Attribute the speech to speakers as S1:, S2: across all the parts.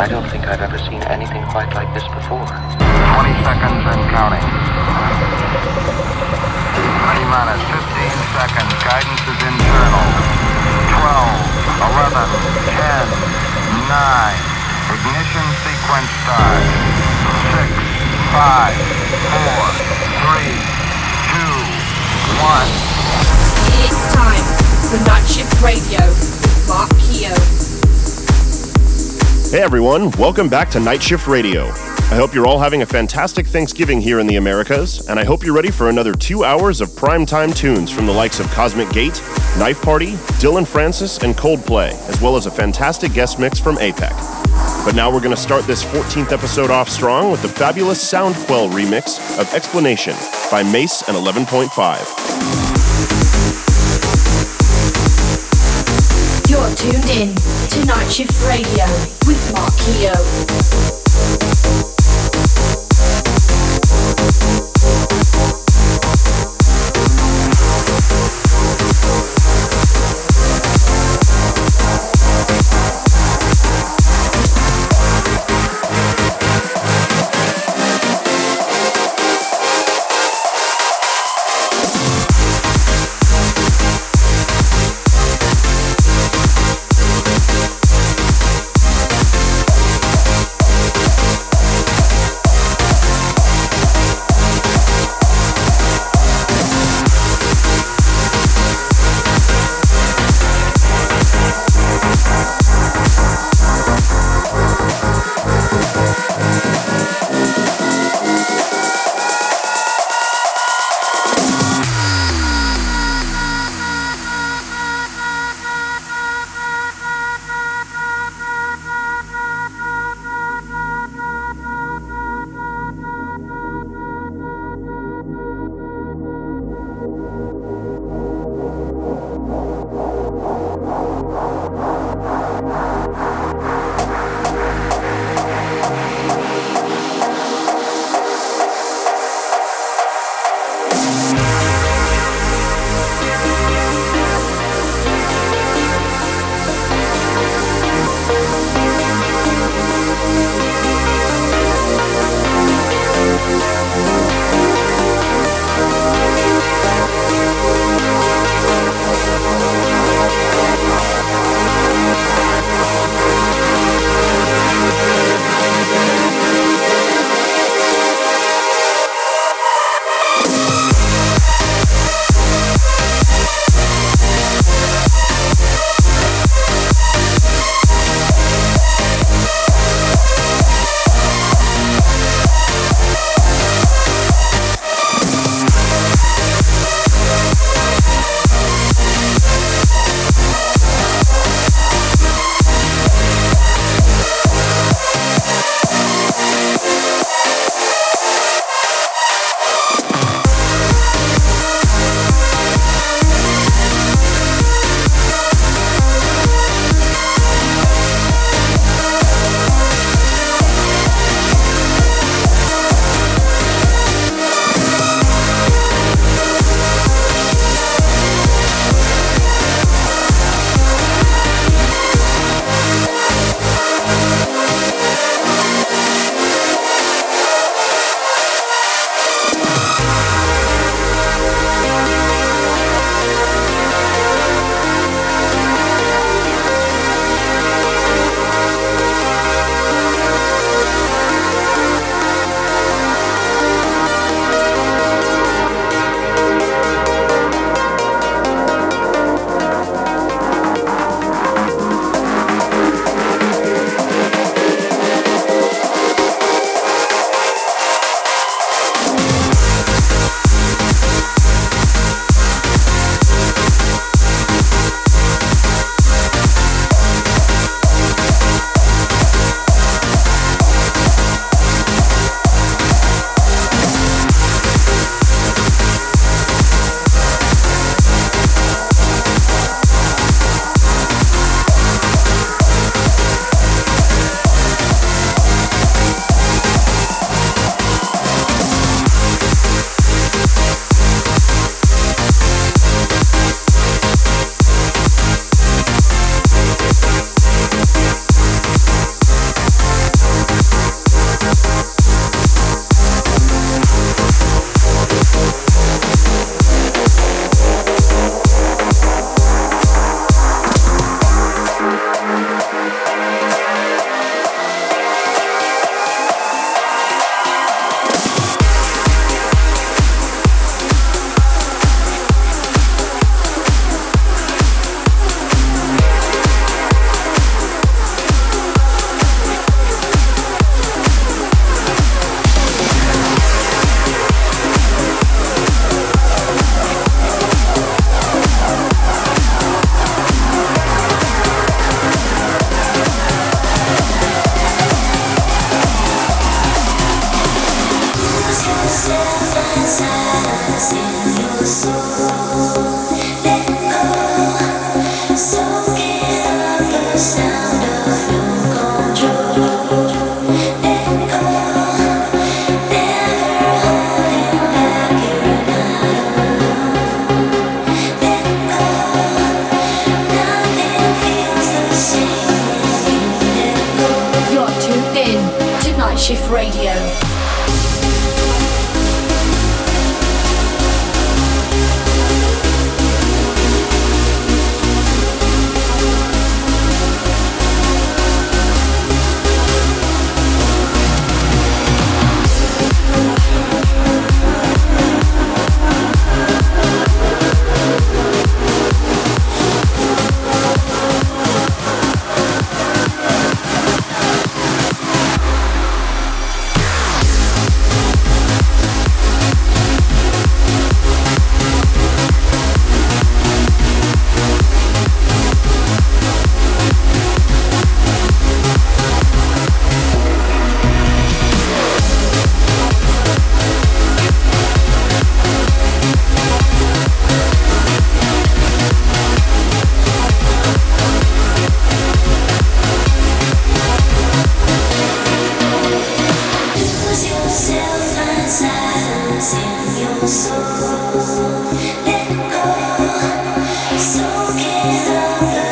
S1: I don't think I've ever seen anything quite like this before.
S2: 20 seconds and counting. T-minus 15 seconds. Guidance is internal. 12, 11, 10, 9. Ignition sequence start. 6, 5, 4, 3, 2, 1.
S3: It's time for Night Shift Radio with Mark Keogh.
S4: Hey everyone, welcome back to Night Shift Radio. I hope you're all having a fantastic Thanksgiving here in the Americas, and I hope you're ready for another two hours of primetime tunes from the likes of Cosmic Gate, Knife Party, Dillon Francis, and Coldplay, as well as a fantastic guest mix from APEC. But now we're going to start this 14th episode off strong with the fabulous Soundquell remix of Explanation by Mace and 11.5.
S3: tuned in to Night Shift Radio with Mark Keogh.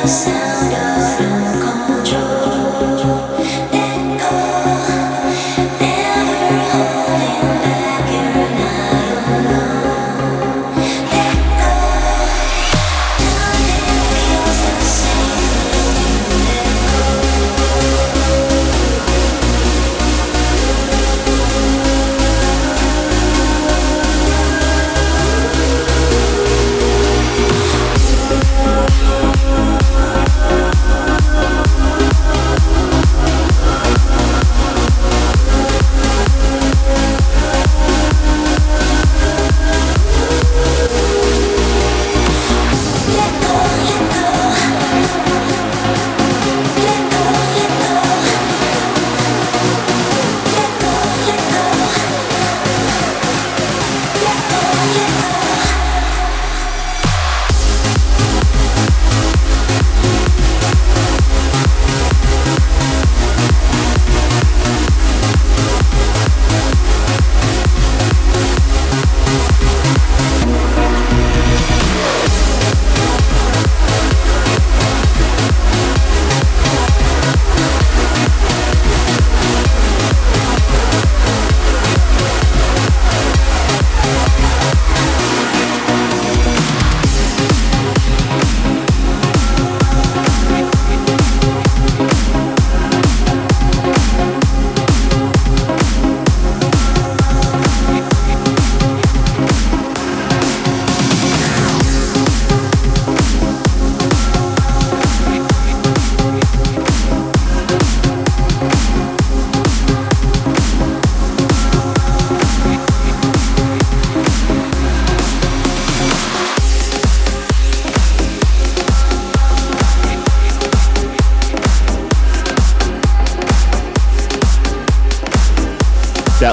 S3: sound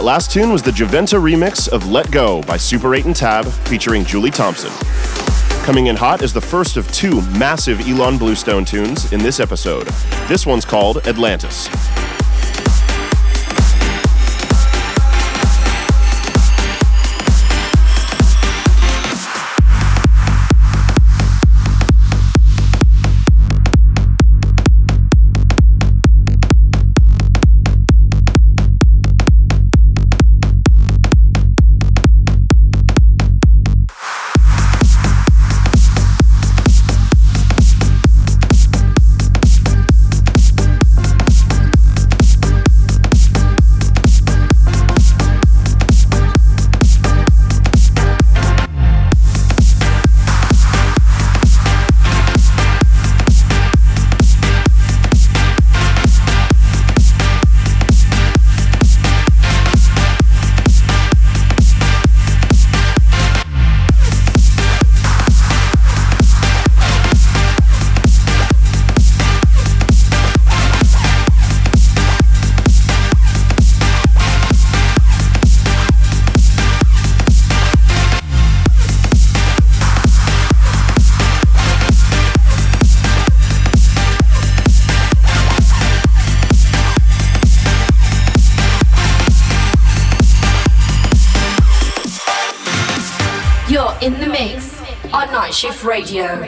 S4: last tune was the Juventa remix of Let Go by Super 8 and Tab featuring Julie Thompson. Coming in hot is the first of two massive Ilan Bluestone tunes in this episode. This one's called Atlantis. Shift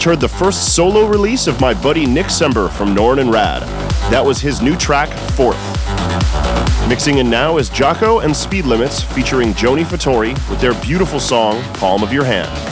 S5: just heard the first solo release of my buddy Nick Sember from Norn and Rad. That was his new track, Fourth. Mixing in now is Jocko and Speed Limits featuring Joni Fattori with their beautiful song, Palm of Your Hand.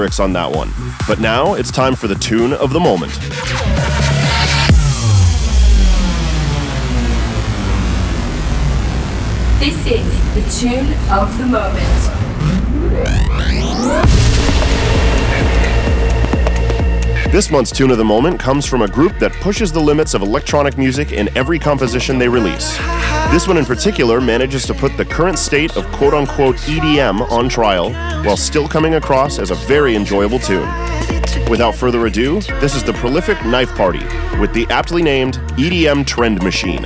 S3: Lyrics on that one. But now it's time for the tune of the moment.
S6: This is the tune of the moment.
S3: This month's tune of the moment comes from a group that pushes the limits of electronic music in every composition they release. This one in particular manages to put the current state of quote unquote EDM on trial while still coming across as a very enjoyable tune. Without further ado, this is the prolific Knife Party with the aptly named EDM Trend Machine.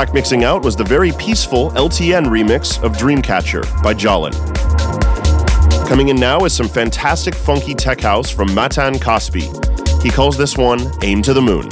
S4: Track mixing out was the very peaceful LTN remix of Dreamcatcher by Jolin. Coming in now is some fantastic funky tech house from Matan Caspi. He calls this one Aim to the Moon.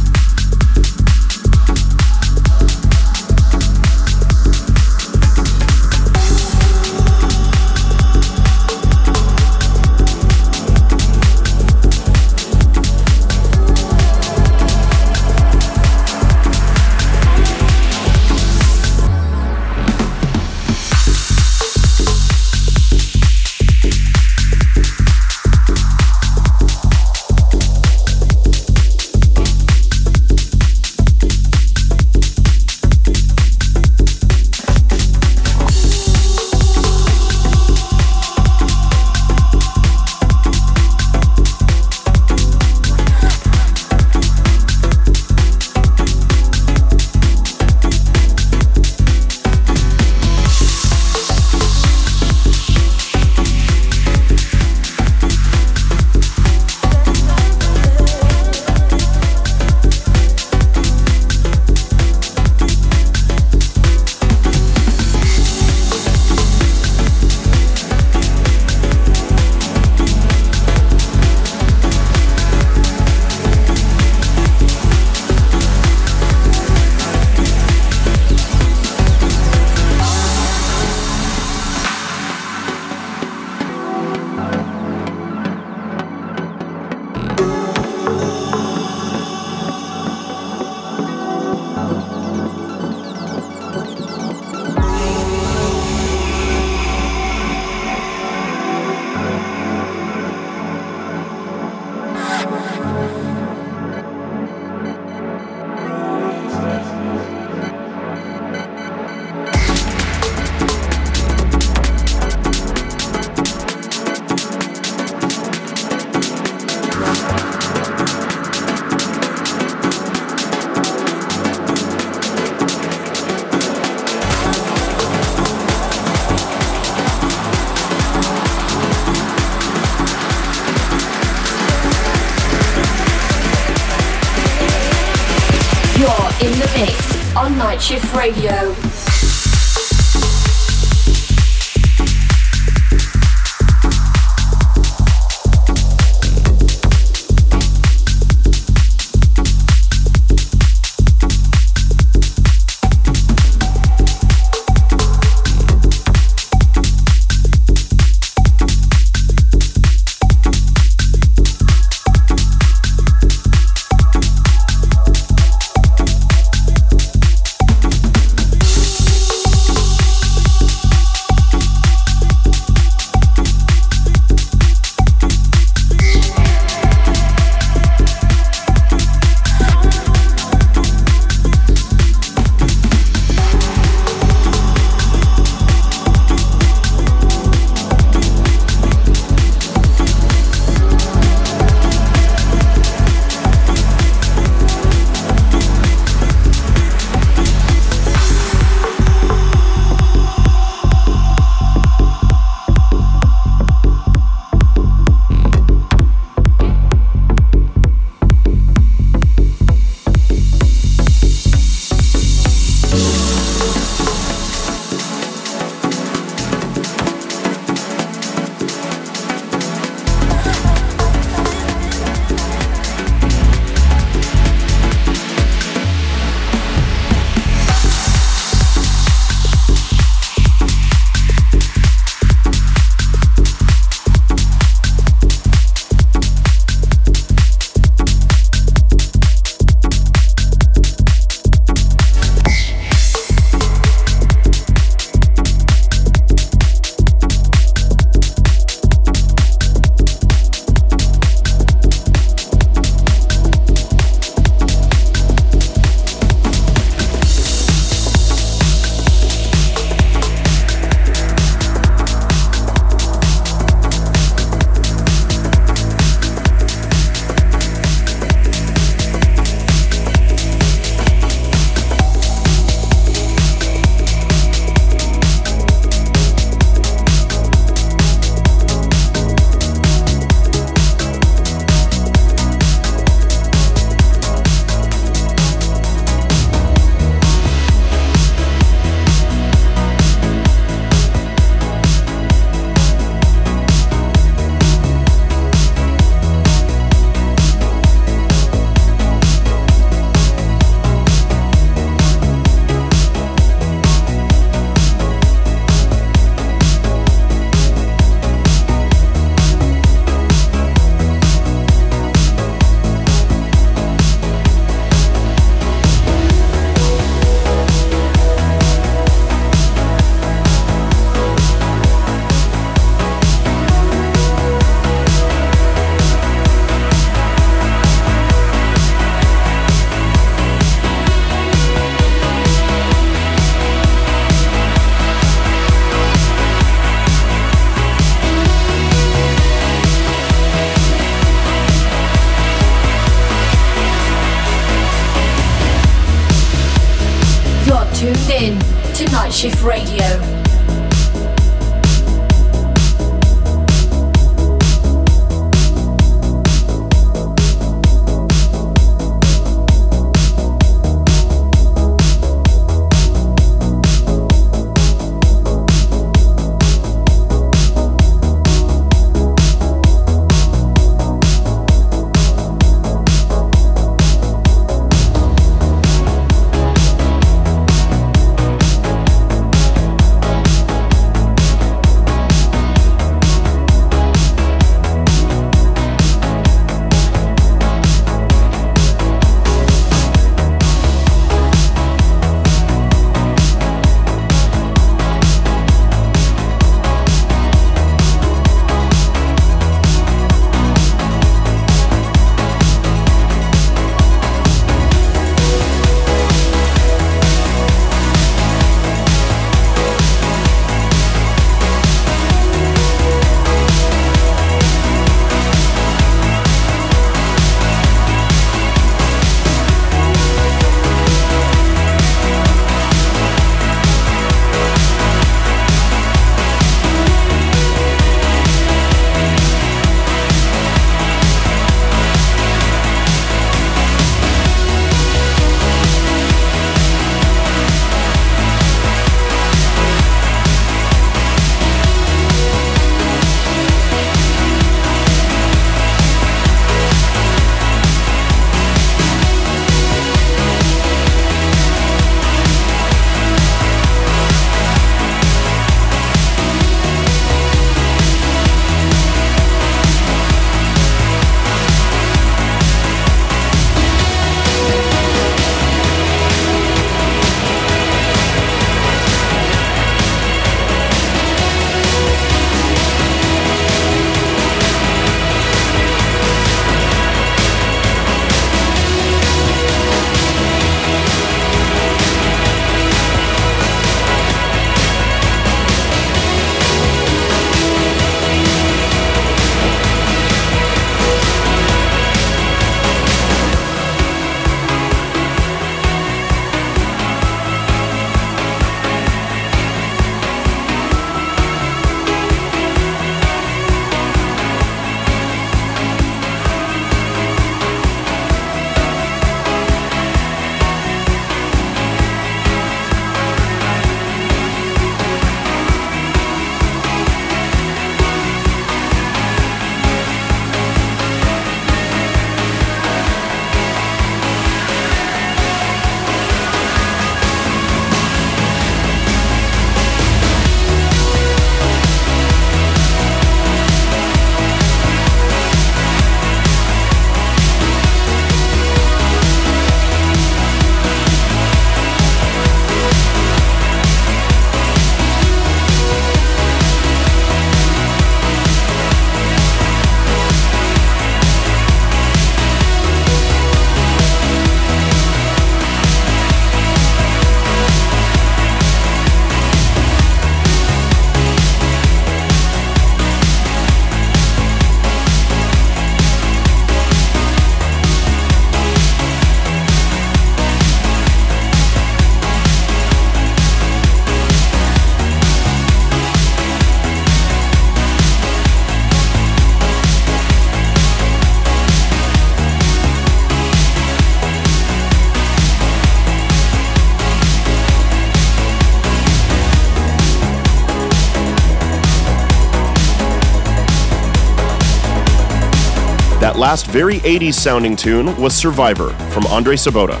S5: Last very 80s sounding tune was Survivor from Andre Sobota.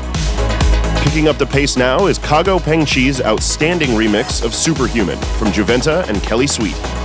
S5: Picking up the pace now is Kago Pengchi's outstanding remix of Superhuman from Juventa and Kelly Sweet.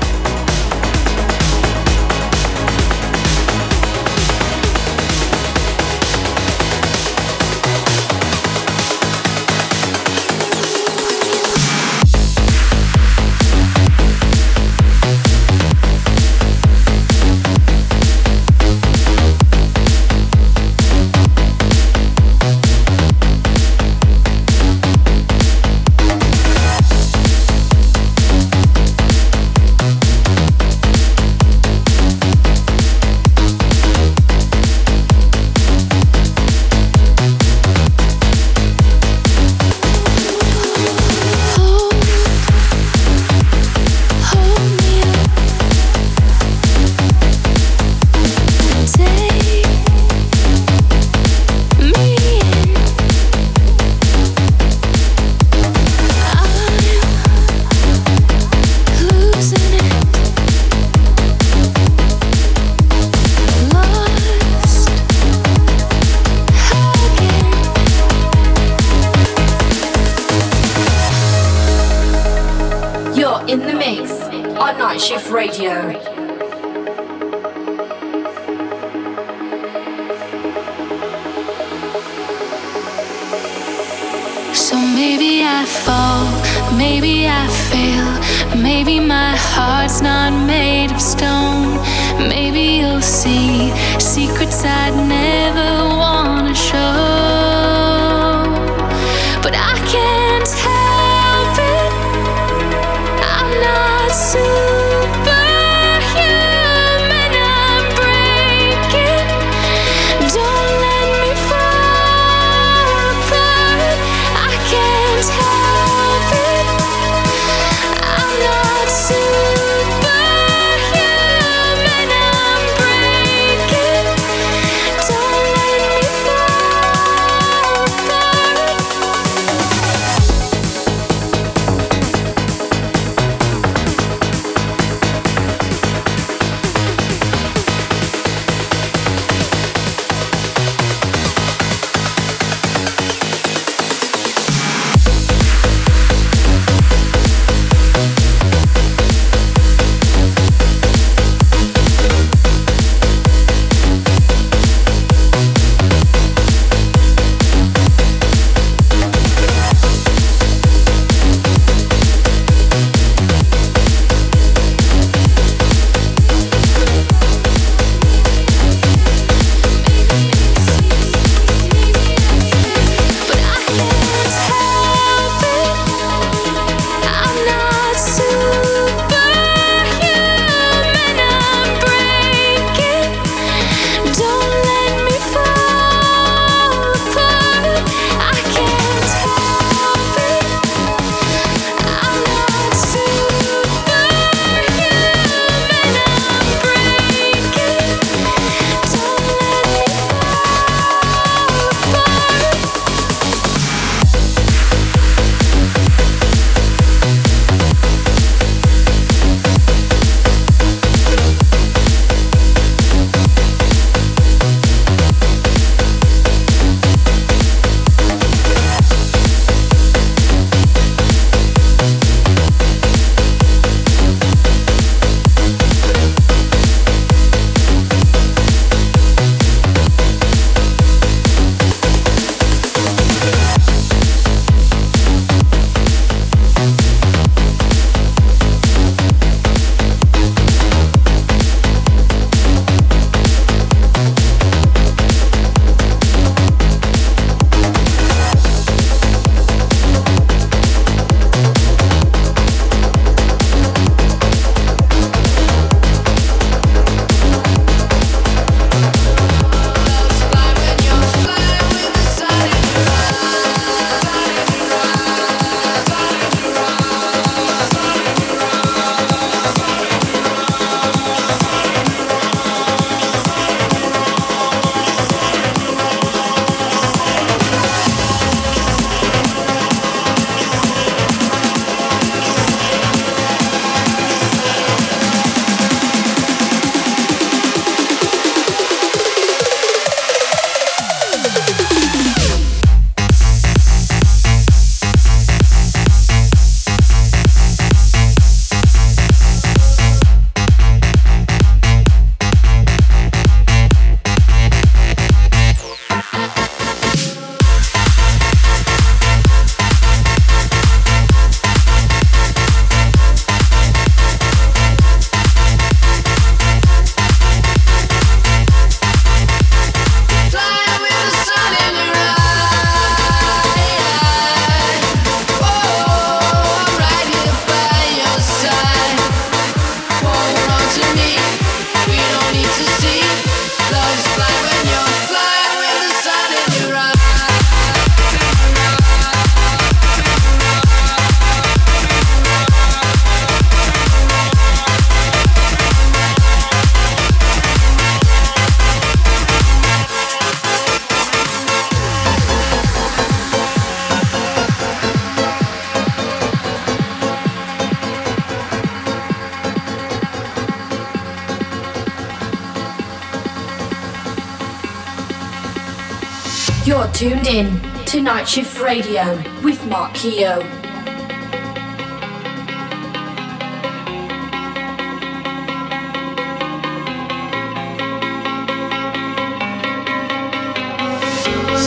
S6: Radio with Mark Keogh.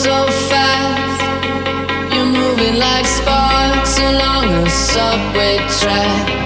S7: So fast, you're moving like sparks along a subway track.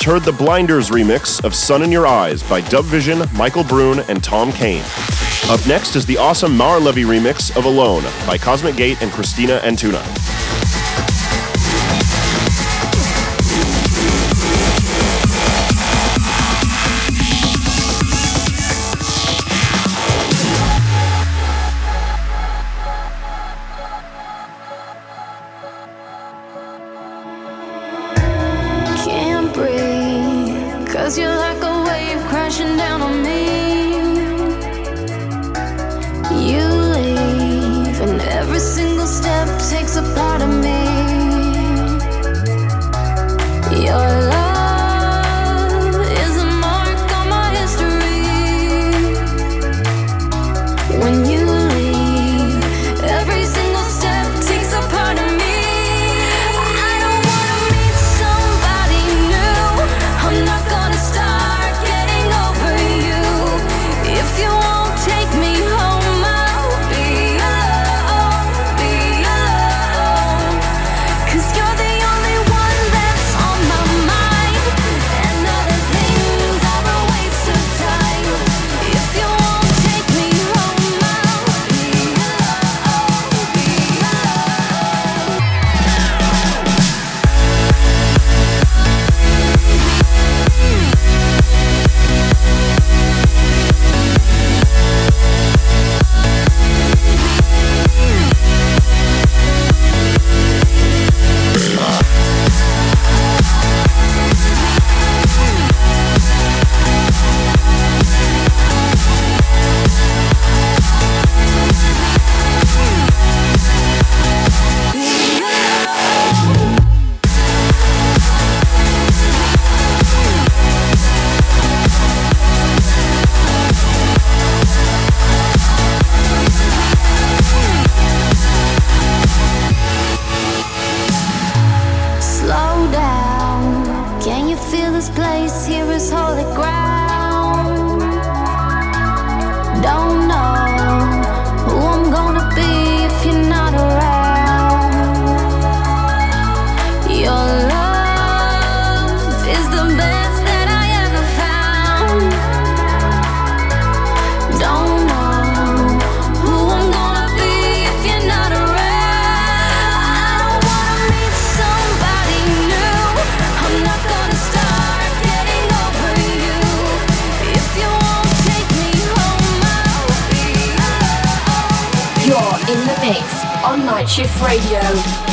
S5: just heard the Blinders remix of Sun in Your Eyes by Dubvision, Michael Brune, and Tom Kane. Up next is the awesome Mar Levy remix of Alone by Cosmic Gate and Christina Antuna.
S3: Shift Radio.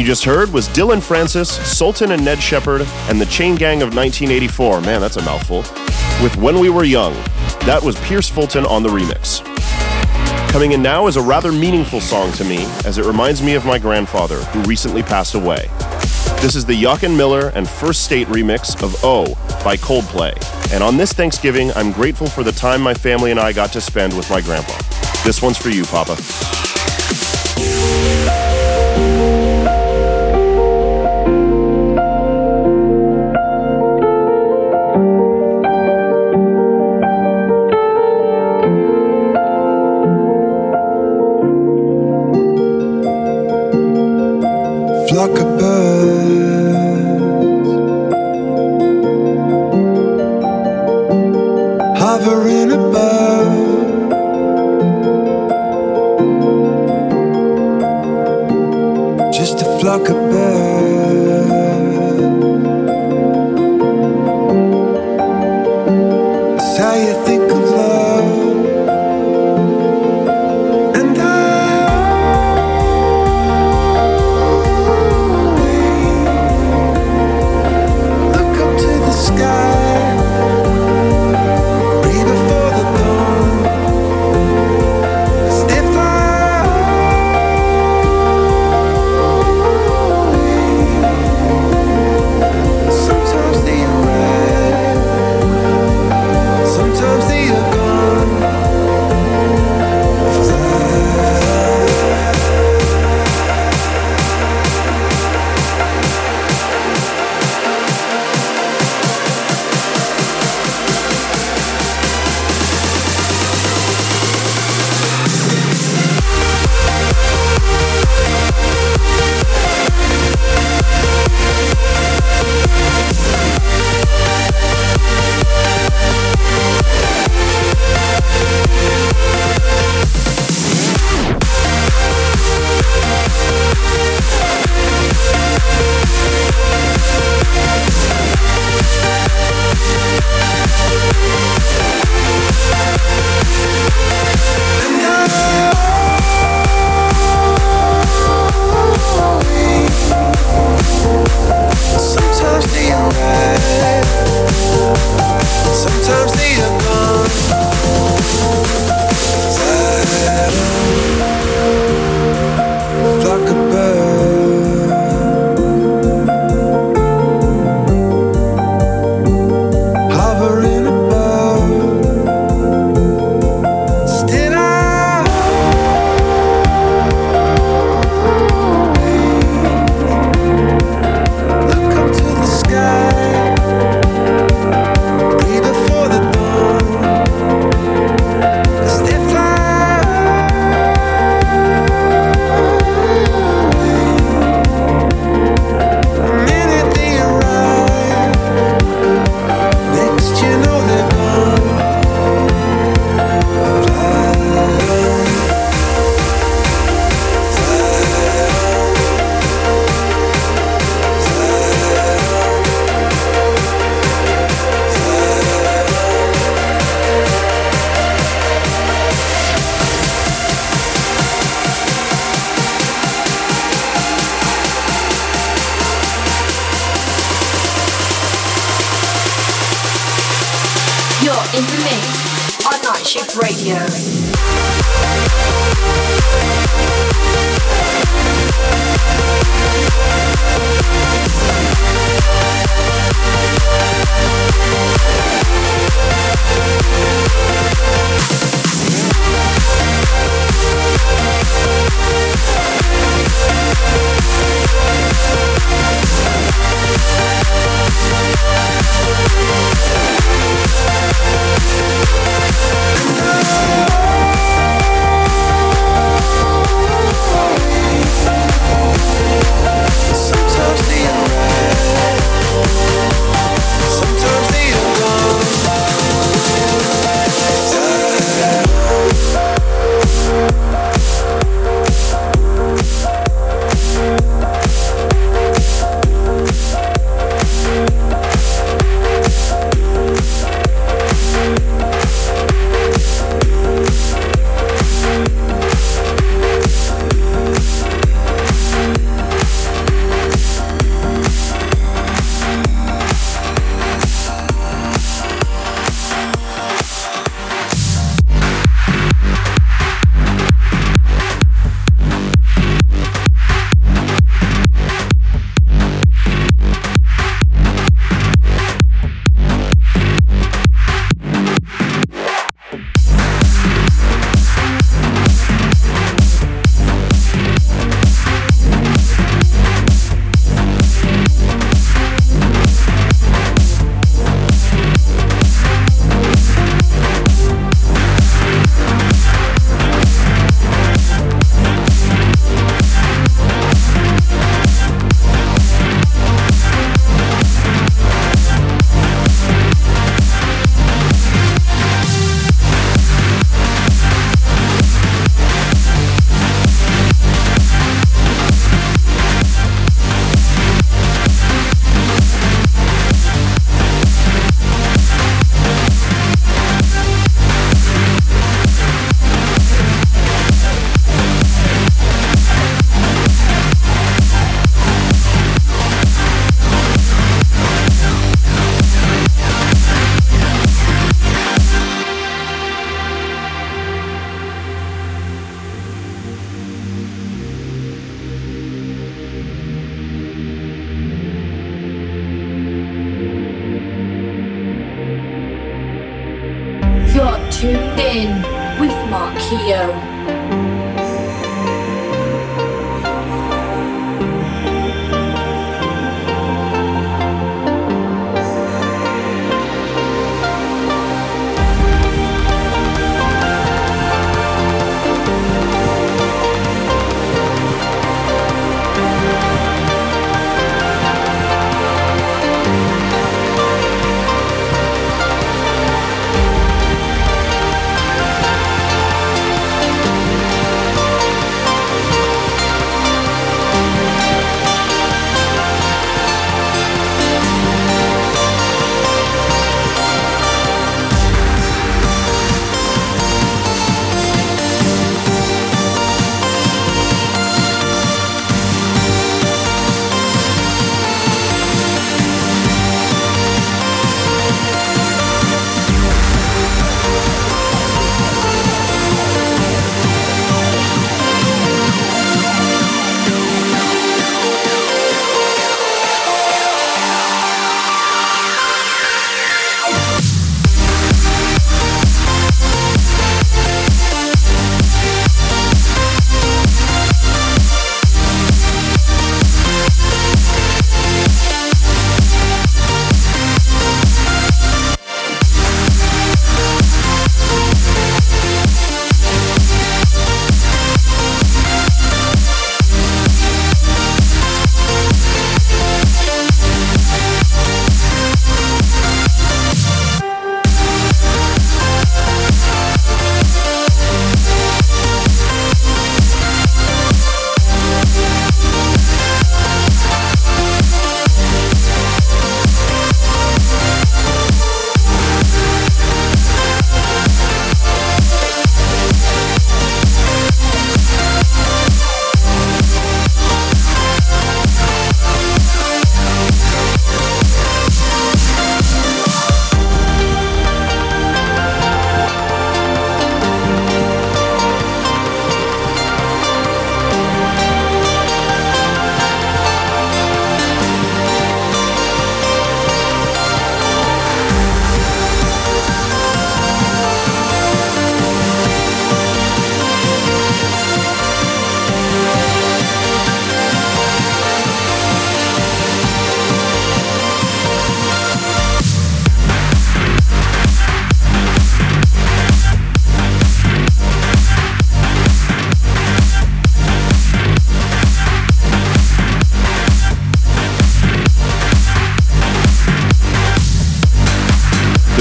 S4: You just heard was Dillon Francis, Sultan and Ned Shepard, and the Chain Gang of 1984. Man, that's a mouthful. With When We Were Young. That was Pierce Fulton on the remix. Coming in now is a rather meaningful song to me, as it reminds me of my grandfather, who recently passed away. This is the Jochen Miller and First State remix of Oh by Coldplay. And on this Thanksgiving, I'm grateful for the time my family and I got to spend with my grandpa. This one's for you, Papa.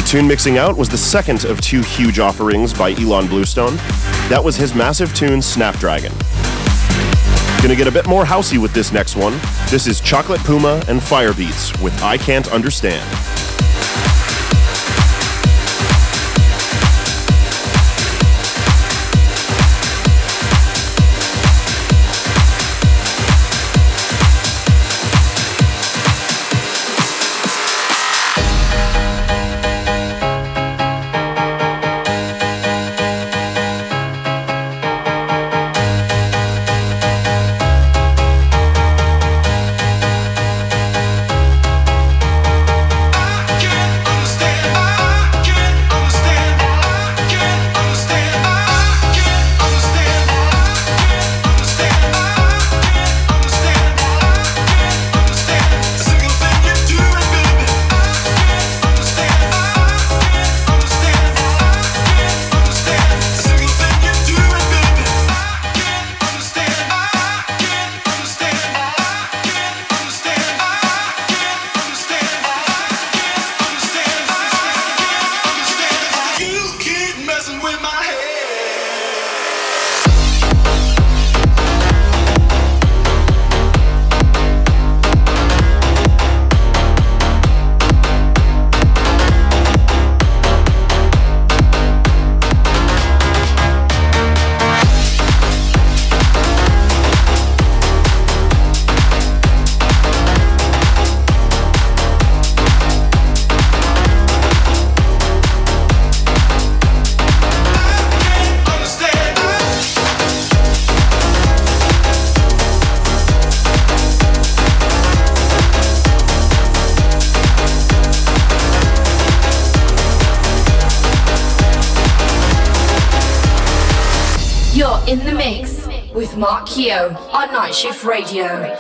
S4: Tune mixing out was the second of two huge offerings by Ilan Bluestone. That was his massive tune Snapdragon. Gonna get a bit more housey with this next one. This is Chocolate Puma and Firebeatz with I Can't Understand.
S3: Keogh on Night Shift Radio.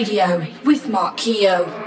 S3: Radio with Mark Keogh.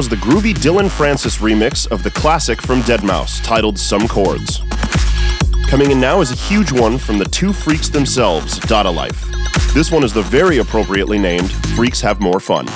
S4: Was the groovy Dillon Francis remix of the classic from Deadmau5 titled Some Chords. Coming in now is a huge one from the two freaks themselves, Dada Life. This one is the very appropriately named Freaks Have More Fun.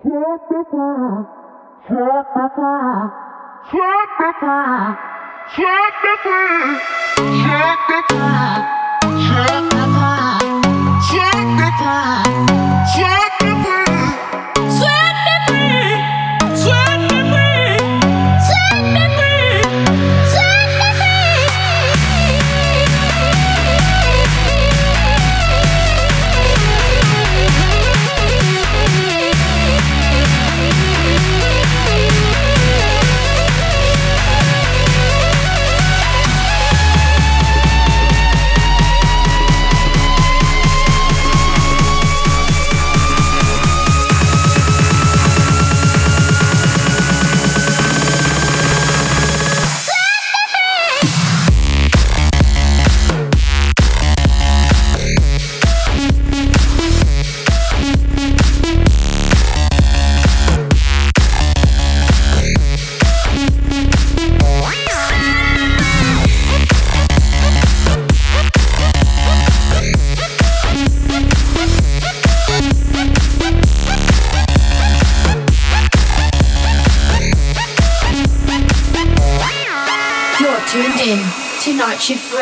S6: Check the fire. Check the fire. Check the fire. Check the fire. Check the fire. Shut
S5: the fire. Shut the fire.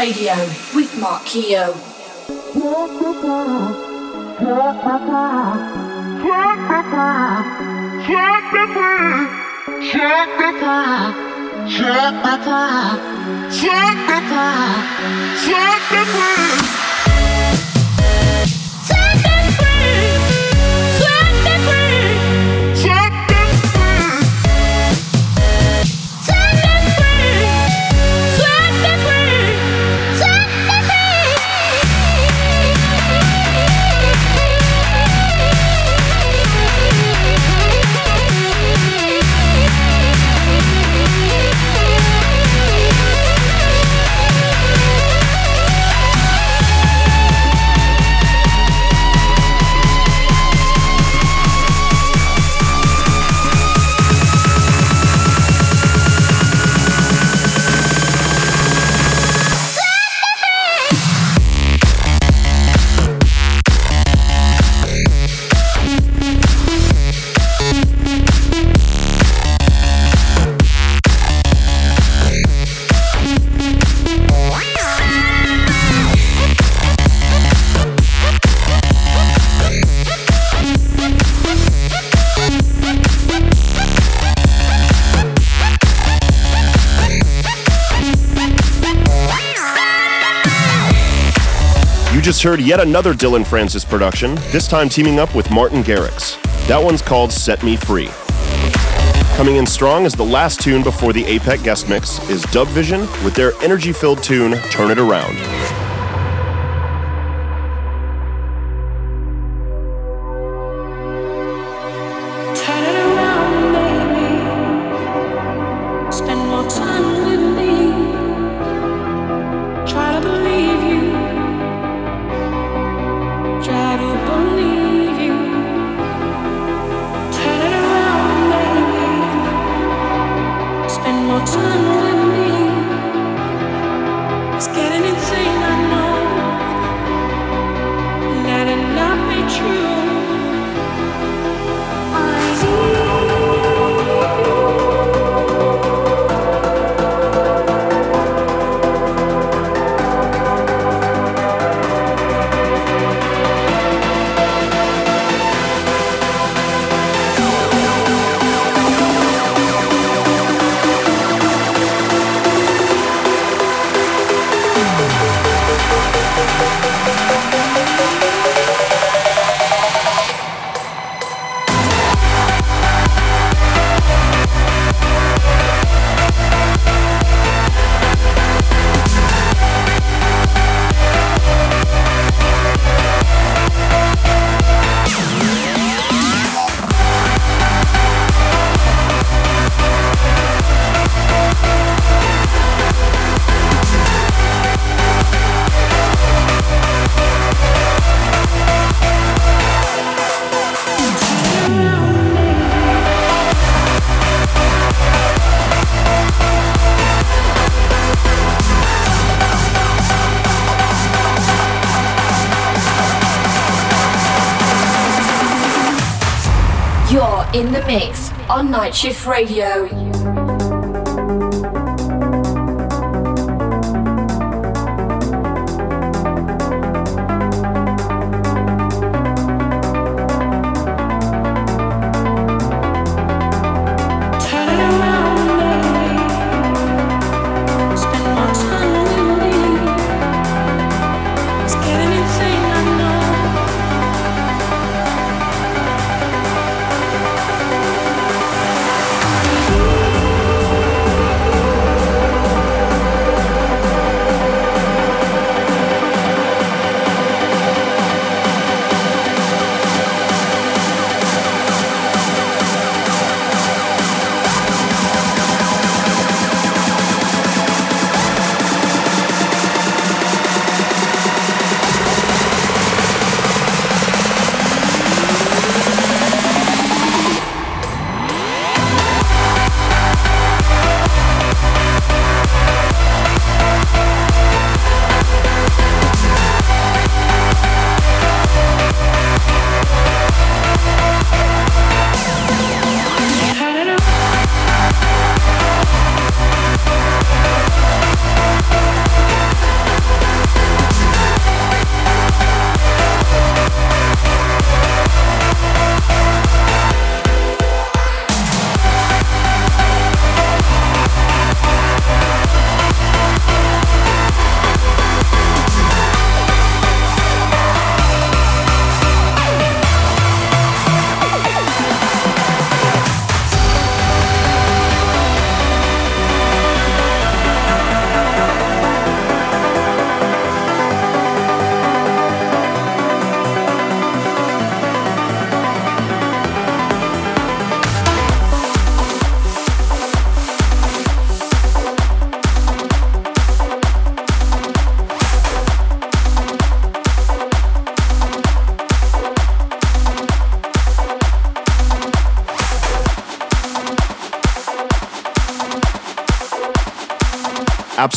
S6: Radio with Mark Keogh.
S8: Just heard yet another Dillon Francis production, this time teaming up with Martin Garrix. That one's called Set Me Free. Coming in strong as the last tune before the APEC guest mix is Dub Vision with their energy filled tune Turn It Around.
S6: Shift Radio.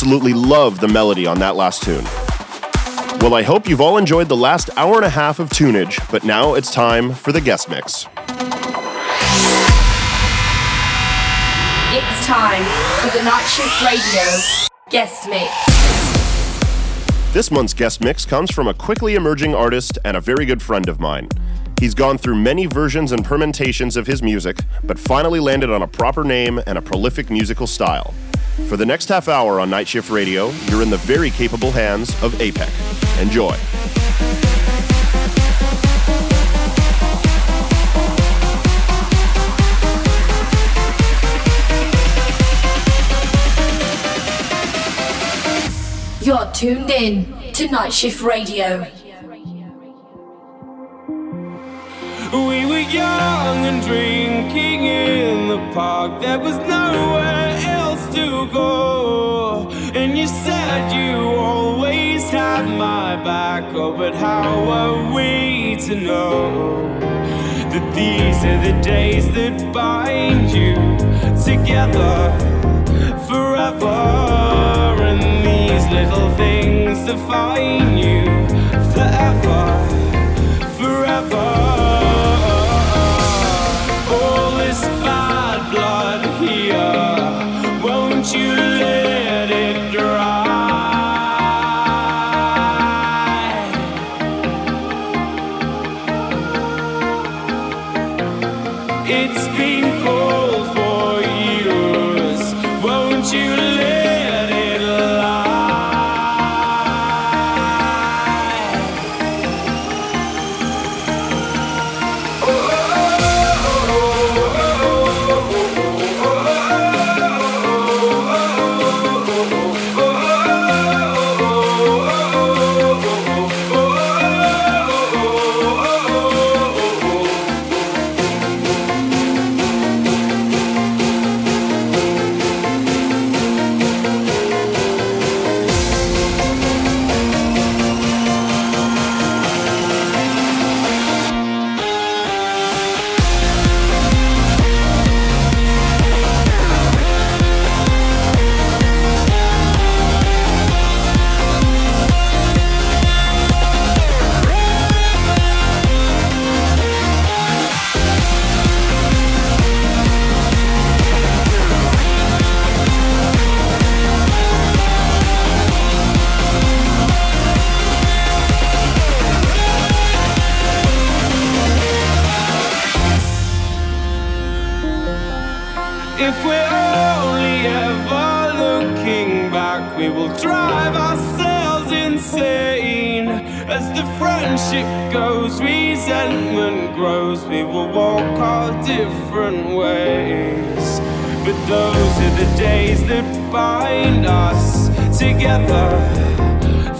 S4: Absolutely love the melody on that last tune. Well, I hope you've all enjoyed the last hour and a half of tunage, but now it's time for the guest mix.
S3: It's time for the Night Shift Radio guest mix.
S4: This month's guest mix comes from a quickly emerging artist and a very good friend of mine. He's gone through many versions and permutations of his music, but finally landed on a proper name and a prolific musical style. For the next half hour on Night Shift Radio, you're in the very capable hands of APEC. Enjoy.
S3: You're tuned in to Night Shift Radio.
S9: We were young and drinking in the park. There was nowhere else to go. And you said you always had my back. Oh, but how are we to know that these are the days that bind you together forever? And these little things define you forever, forever. Bind us together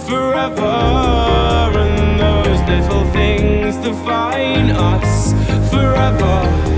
S9: forever. And those little things define us forever forever.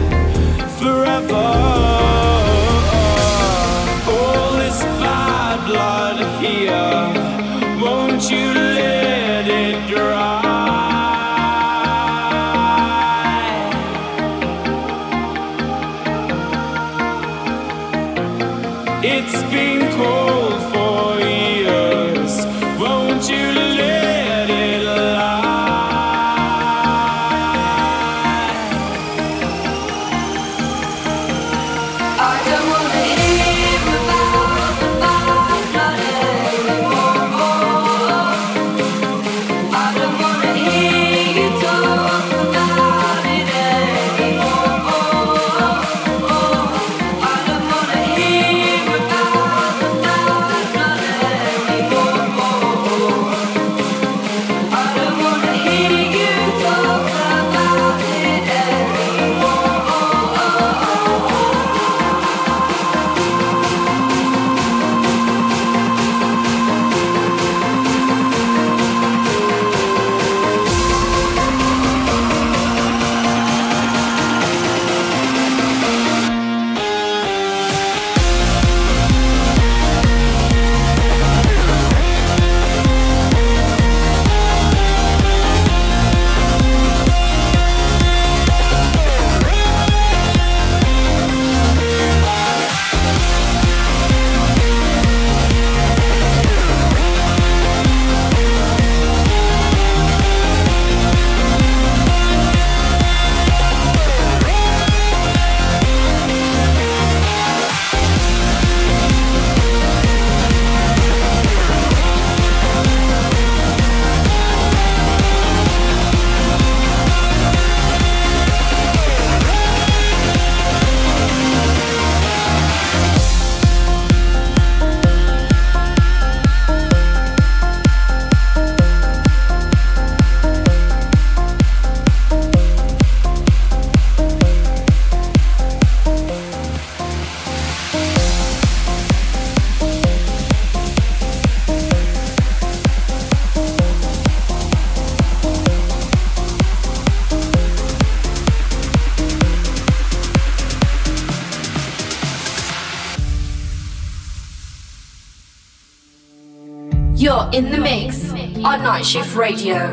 S5: Radio.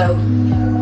S3: Mark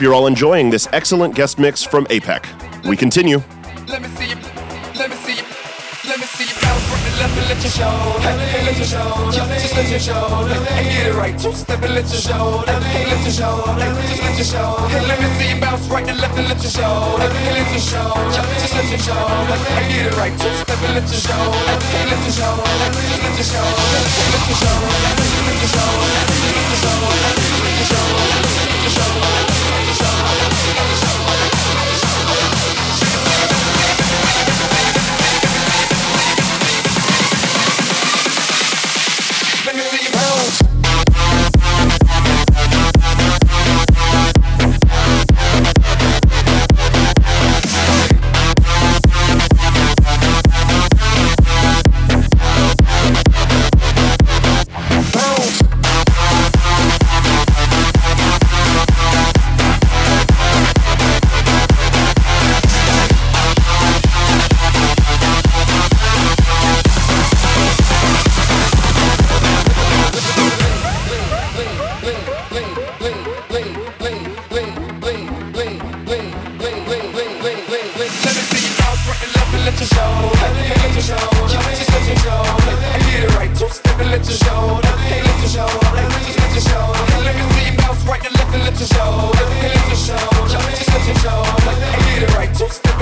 S4: hope you're all enjoying this excellent guest mix from APEC. We continue.
S10: Let me see you. Let me see you. Let me see you let your show. Hey, let your show. Just let your show. Get it right. Two step and let your show. Hey, let your show. Just let your show. Hey, let me see you bounce right and left and let your show. Hey, let your show. Just let your show. Get it right. Two step and let your show. Hey, let your show. Just let your show. Let your show. Let your show. Let your show. Let your show.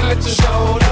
S10: let your
S6: shoulder.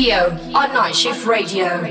S6: Keogh on Night Shift Radio.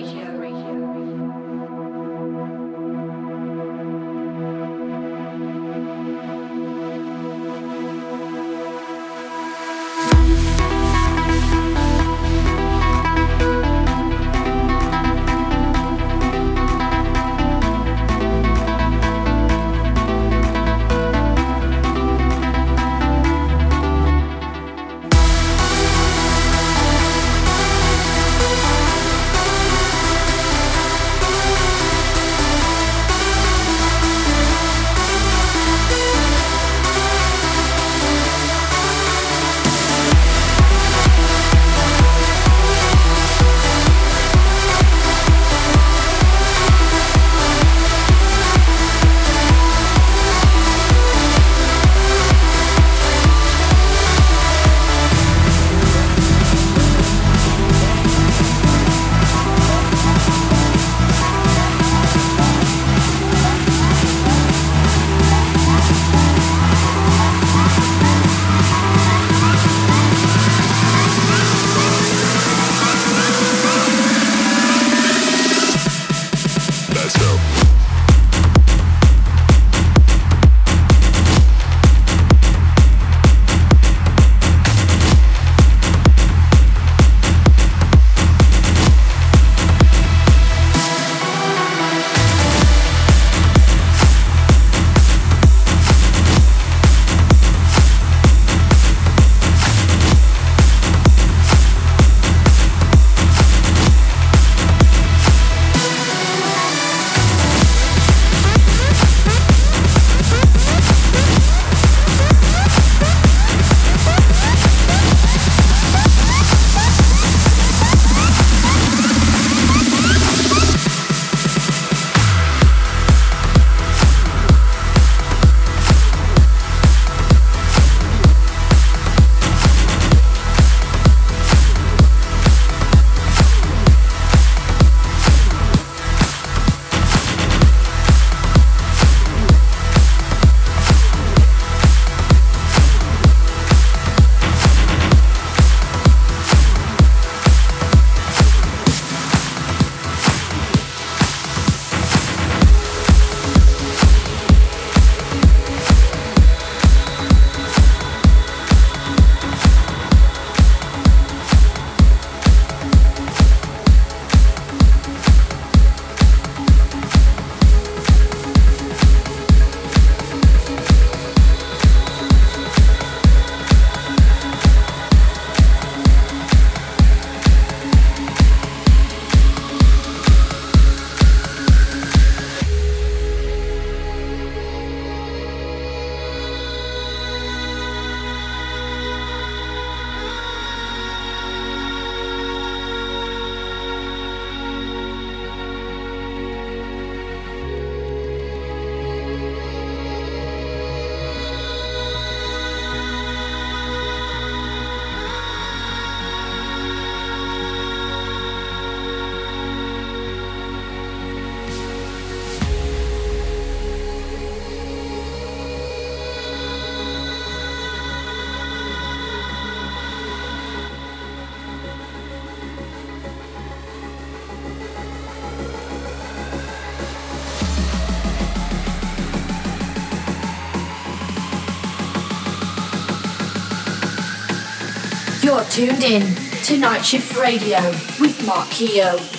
S11: Tuned in to Night Shift Radio with Mark Keogh.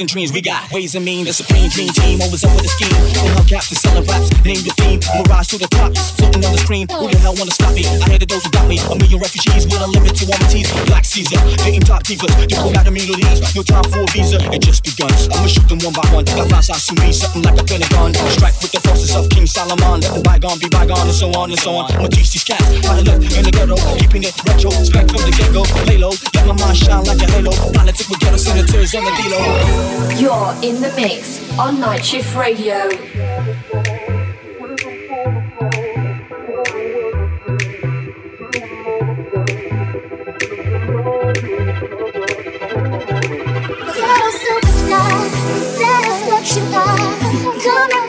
S12: And dreams. We got ways and means. The supreme dream team always up with a scheme. So hubcaps to selling raps. Name your theme. Mirage to the top. Floating on the screen. Who the hell wanna stop me? I hated those who got me. A million refugees with a limit to warranties. Black Caesar. Dating top divas. Diplomat immunities. No time for a visa. It just begun. I'ma shoot them one by one. Got fast eyes to me. Something like a pentagon. Strike with the forces of King Solomon. Let the bygone be bygone and so on and so on. I'ma teach these cats how to live in the ghetto. Keeping it retro. Spec from the get go. Lay low. Let my mind shine like a halo. Politics with ghetto senators on the D-Lo.
S3: You're in the mix on Night Shift Radio.
S11: Little superstar, is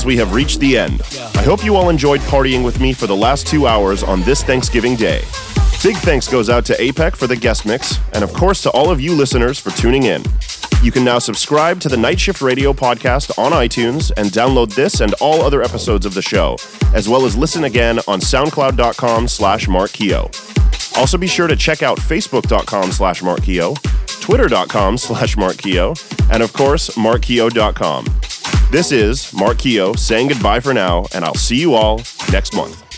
S4: friends, we have reached the end. I hope you all enjoyed partying with me for the last two hours on this Thanksgiving Day. Big thanks goes out to APEC for the guest mix, and of course to all of you listeners for tuning in. You can now subscribe to the Night Shift Radio podcast on iTunes and download this and all other episodes of the show, as well as listen again on soundcloud.com slash markkeo. Also be sure to check out facebook.com slash markkeo, twitter.com slash markkeo, and of course, markkeo.com. This is Mark Keogh saying goodbye for now, and I'll see you all next month.